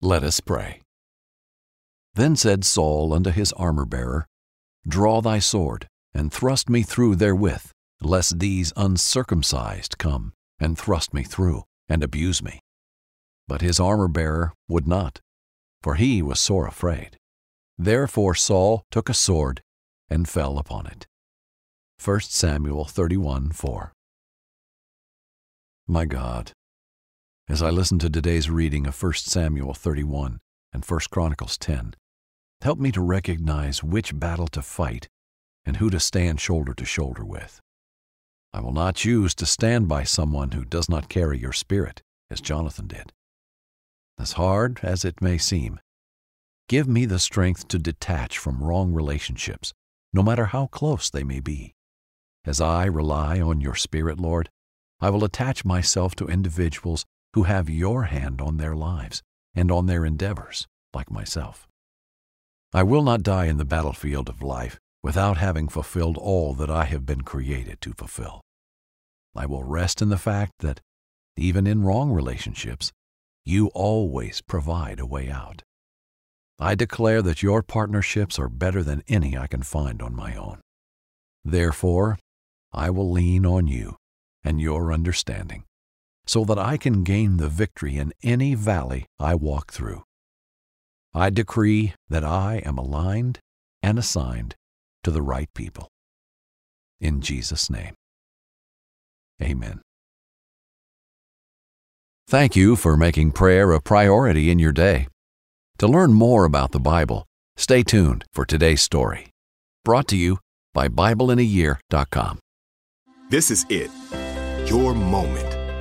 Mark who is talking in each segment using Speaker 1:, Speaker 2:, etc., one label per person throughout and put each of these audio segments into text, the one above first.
Speaker 1: Let us pray. Then said Saul unto his armor bearer, Draw thy sword, and thrust me through therewith, lest these uncircumcised come, and thrust me through, and abuse me. But his armor bearer would not, for he was sore afraid. Therefore Saul took a sword, and fell upon it. 1 Samuel 31 4. My God, as I listen to today's reading of 1 Samuel 31 and 1 Chronicles 10, help me to recognize which battle to fight and who to stand shoulder to shoulder with. I will not choose to stand by someone who does not carry your spirit, as Jonathan did. As hard as it may seem, give me the strength to detach from wrong relationships, no matter how close they may be. As I rely on your Spirit, Lord, I will attach myself to individuals who have your hand on their lives and on their endeavors, like myself. I will not die in the battlefield of life without having fulfilled all that I have been created to fulfill. I will rest in the fact that, even in wrong relationships, you always provide a way out. I declare that your partnerships are better than any I can find on my own. Therefore, I will lean on you and your understanding so that I can gain the victory in any valley I walk through. I decree that I am aligned and assigned to the right people. In Jesus' name. Amen. Thank you for making prayer a priority in your day. To learn more about the Bible, stay tuned for today's story. Brought to you by BibleInAYear.com.
Speaker 2: This is it. Your moment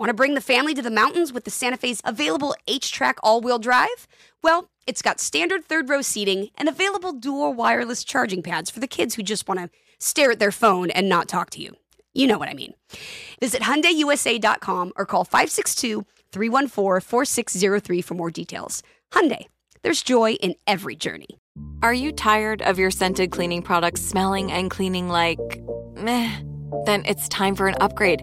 Speaker 3: Want to bring the family to the mountains with the Santa Fe's available HTRAC all-wheel drive? Well, it's got standard third row seating and available dual wireless charging pads for the kids who just want to stare at their phone and not talk to you. You know what I mean. Visit HyundaiUSA.com or call 562-314-4603 for more details. Hyundai, there's joy in every journey.
Speaker 4: Are you tired of your scented cleaning products smelling and cleaning like meh? Then it's time for an upgrade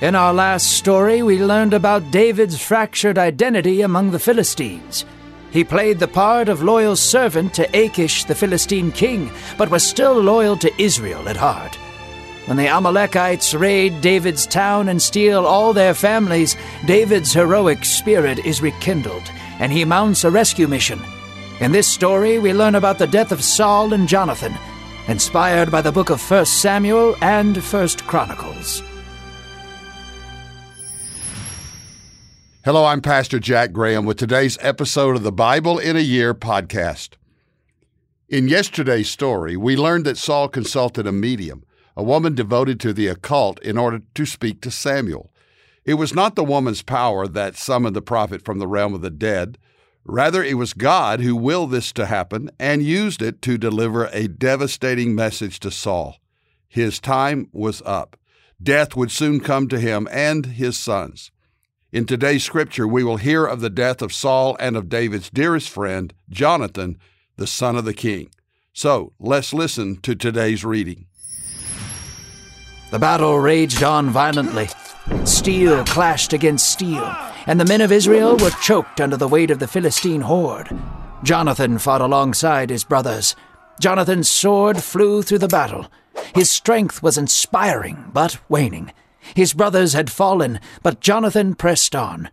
Speaker 5: In our last story, we learned about David's fractured identity among the Philistines. He played the part of loyal servant to Achish, the Philistine king, but was still loyal to Israel at heart. When the Amalekites raid David's town and steal all their families, David's heroic spirit is rekindled, and he mounts a rescue mission. In this story, we learn about the death of Saul and Jonathan, inspired by the book of 1 Samuel and 1 Chronicles.
Speaker 6: Hello, I'm Pastor Jack Graham with today's episode of the Bible in a Year podcast. In yesterday's story, we learned that Saul consulted a medium, a woman devoted to the occult, in order to speak to Samuel. It was not the woman's power that summoned the prophet from the realm of the dead. Rather, it was God who willed this to happen and used it to deliver a devastating message to Saul. His time was up. Death would soon come to him and his sons. In today's scripture, we will hear of the death of Saul and of David's dearest friend, Jonathan, the son of the king. So let's listen to today's reading.
Speaker 5: The battle raged on violently. Steel clashed against steel, and the men of Israel were choked under the weight of the Philistine horde. Jonathan fought alongside his brothers. Jonathan's sword flew through the battle. His strength was inspiring, but waning. His brothers had fallen, but Jonathan pressed on.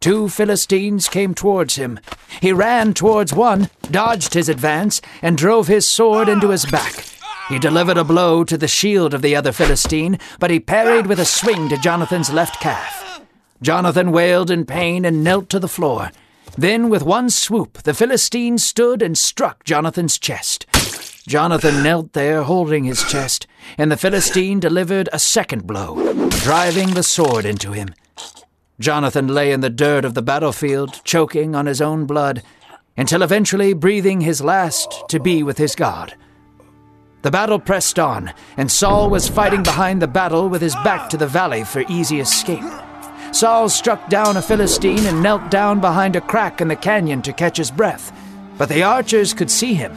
Speaker 5: Two Philistines came towards him. He ran towards one, dodged his advance, and drove his sword into his back. He delivered a blow to the shield of the other Philistine, but he parried with a swing to Jonathan's left calf. Jonathan wailed in pain and knelt to the floor. Then, with one swoop, the Philistine stood and struck Jonathan's chest. Jonathan knelt there holding his chest, and the Philistine delivered a second blow, driving the sword into him. Jonathan lay in the dirt of the battlefield, choking on his own blood, until eventually breathing his last to be with his God. The battle pressed on, and Saul was fighting behind the battle with his back to the valley for easy escape. Saul struck down a Philistine and knelt down behind a crack in the canyon to catch his breath, but the archers could see him.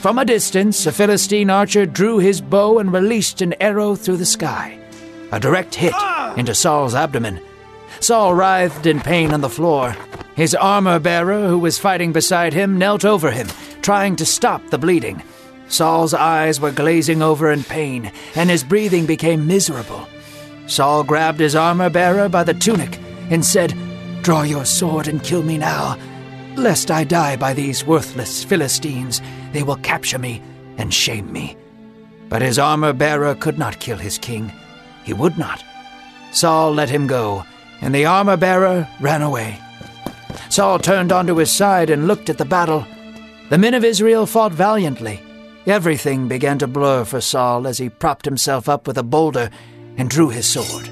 Speaker 5: From a distance, a Philistine archer drew his bow and released an arrow through the sky. A direct hit into Saul's abdomen. Saul writhed in pain on the floor. His armor bearer, who was fighting beside him, knelt over him, trying to stop the bleeding. Saul's eyes were glazing over in pain, and his breathing became miserable. Saul grabbed his armor bearer by the tunic and said, Draw your sword and kill me now, lest I die by these worthless Philistines. They will capture me and shame me. But his armor bearer could not kill his king. He would not. Saul let him go and the armor bearer ran away. Saul turned onto his side and looked at the battle. The men of Israel fought valiantly. Everything began to blur for Saul as he propped himself up with a boulder and drew his sword.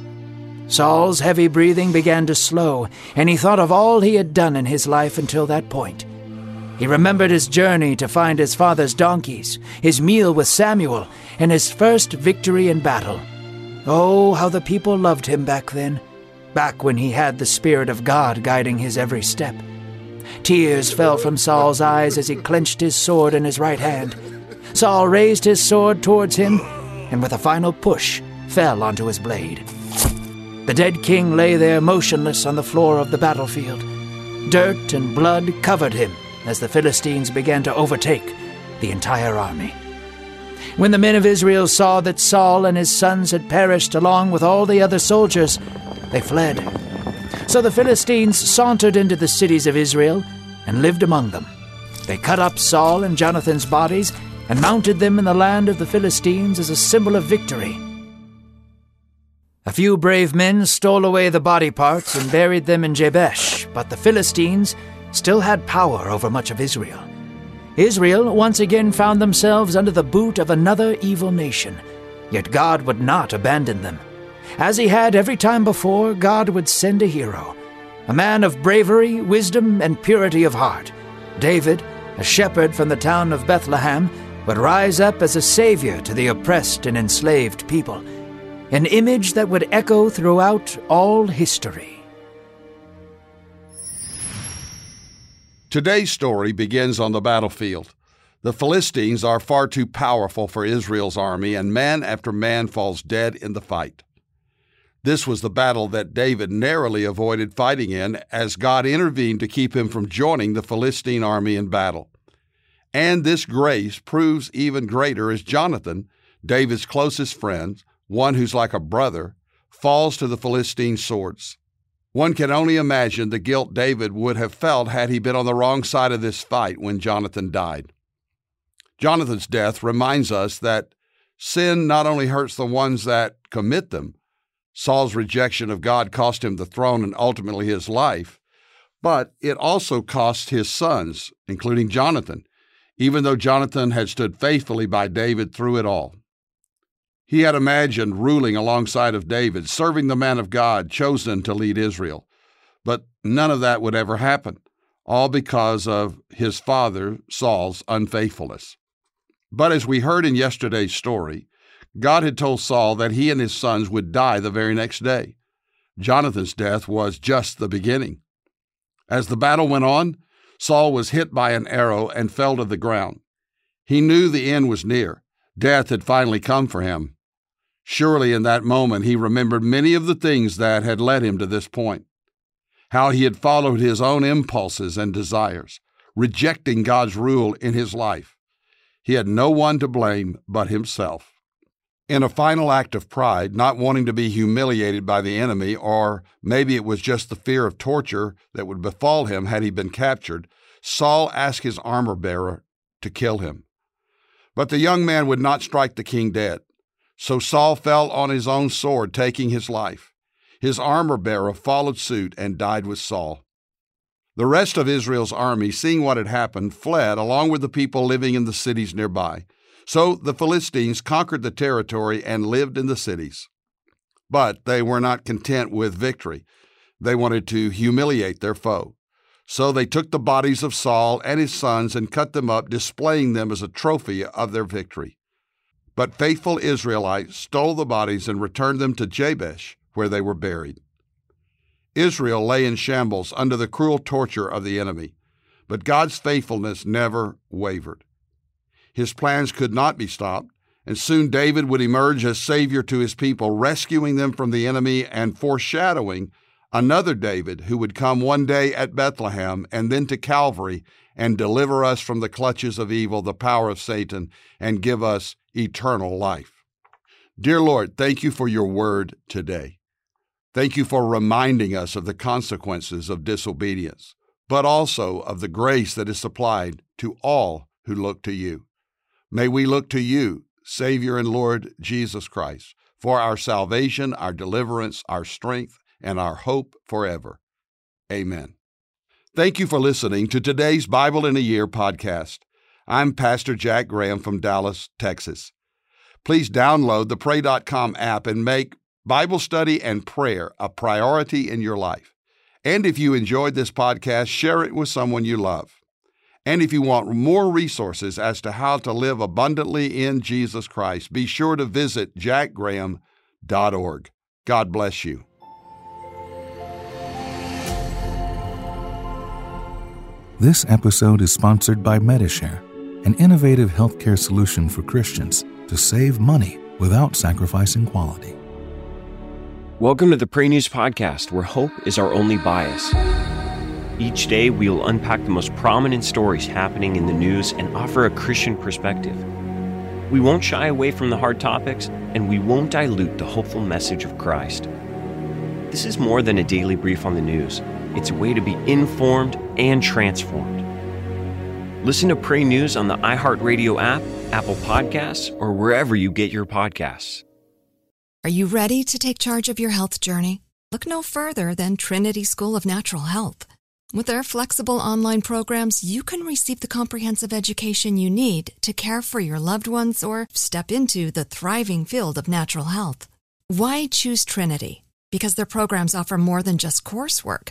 Speaker 5: Saul's heavy breathing began to slow, and he thought of all he had done in his life until that point. He remembered his journey to find his father's donkeys, his meal with Samuel, and his first victory in battle. Oh, how the people loved him back then back when he had the Spirit of God guiding his every step. Tears fell from Saul's eyes as he clenched his sword in his right hand. Saul raised his sword towards him, and with a final push, fell onto his blade. The dead king lay there motionless on the floor of the battlefield. Dirt and blood covered him as the Philistines began to overtake the entire army. When the men of Israel saw that Saul and his sons had perished along with all the other soldiers, they fled. So the Philistines sauntered into the cities of Israel and lived among them. They cut up Saul and Jonathan's bodies and mounted them in the land of the Philistines as a symbol of victory. A few brave men stole away the body parts and buried them in Jabesh, but the Philistines still had power over much of Israel. Israel once again found themselves under the boot of another evil nation, yet God would not abandon them. As he had every time before, God would send a hero, a man of bravery, wisdom, and purity of heart. David, a shepherd from the town of Bethlehem, would rise up as a savior to the oppressed and enslaved people, an image that would echo throughout all history.
Speaker 6: Today's story begins on the battlefield. The Philistines are far too powerful for Israel's army, and man after man falls dead in the fight. This was the battle that David narrowly avoided fighting in as God intervened to keep him from joining the Philistine army in battle. And this grace proves even greater as Jonathan, David's closest friend, one who's like a brother, falls to the Philistine swords. One can only imagine the guilt David would have felt had he been on the wrong side of this fight when Jonathan died. Jonathan's death reminds us that sin not only hurts the ones that commit them, Saul's rejection of God cost him the throne and ultimately his life, but it also cost his sons, including Jonathan, even though Jonathan had stood faithfully by David through it all. He had imagined ruling alongside of David, serving the man of God chosen to lead Israel. But none of that would ever happen, all because of his father, Saul's unfaithfulness. But as we heard in yesterday's story, God had told Saul that he and his sons would die the very next day. Jonathan's death was just the beginning. As the battle went on, Saul was hit by an arrow and fell to the ground. He knew the end was near. Death had finally come for him. Surely in that moment he remembered many of the things that had led him to this point. How he had followed his own impulses and desires, rejecting God's rule in his life. He had no one to blame but himself. In a final act of pride, not wanting to be humiliated by the enemy, or maybe it was just the fear of torture that would befall him had he been captured, Saul asked his armor bearer to kill him. But the young man would not strike the king dead. So Saul fell on his own sword, taking his life. His armor bearer followed suit and died with Saul. The rest of Israel's army, seeing what had happened, fled along with the people living in the cities nearby. So the Philistines conquered the territory and lived in the cities. But they were not content with victory. They wanted to humiliate their foe. So they took the bodies of Saul and his sons and cut them up, displaying them as a trophy of their victory. But faithful Israelites stole the bodies and returned them to Jabesh, where they were buried. Israel lay in shambles under the cruel torture of the enemy, but God's faithfulness never wavered. His plans could not be stopped, and soon David would emerge as Savior to his people, rescuing them from the enemy and foreshadowing another David who would come one day at Bethlehem and then to Calvary and deliver us from the clutches of evil, the power of Satan, and give us eternal life. Dear Lord, thank you for your word today. Thank you for reminding us of the consequences of disobedience, but also of the grace that is supplied to all who look to you. May we look to you, Savior and Lord Jesus Christ, for our salvation, our deliverance, our strength, and our hope forever. Amen. Thank you for listening to today's Bible in a Year podcast. I'm Pastor Jack Graham from Dallas, Texas. Please download the Pray.com app and make Bible study and prayer a priority in your life. And if you enjoyed this podcast, share it with someone you love. And if you want more resources as to how to live abundantly in Jesus Christ, be sure to visit jackgraham.org. God bless you.
Speaker 7: This episode is sponsored by Medi-Share, an innovative healthcare solution for Christians to save money without sacrificing quality.
Speaker 8: Welcome to the Pray News Podcast, where hope is our only bias. Each day, we will unpack the most prominent stories happening in the news and offer a Christian perspective. We won't shy away from the hard topics, and we won't dilute the hopeful message of Christ. This is more than a daily brief on the news, it's a way to be informed and transformed. Listen to Pray News on the iHeartRadio app, Apple Podcasts, or wherever you get your podcasts.
Speaker 9: Are you ready to take charge of your health journey? Look no further than Trinity School of Natural Health. With their flexible online programs, you can receive the comprehensive education you need to care for your loved ones or step into the thriving field of natural health. Why choose Trinity? Because their programs offer more than just coursework.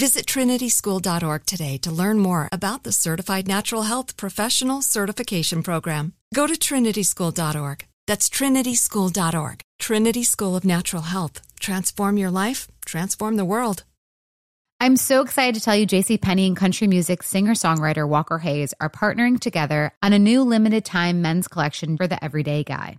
Speaker 9: Visit trinityschool.org today to learn more about the Certified Natural Health Professional Certification Program. Go to trinityschool.org. That's trinityschool.org. Trinity School of Natural Health. Transform your life, transform the world.
Speaker 10: I'm so excited to tell you JC Penney and country music singer-songwriter Walker Hayes are partnering together on a new limited time men's collection for the everyday guy.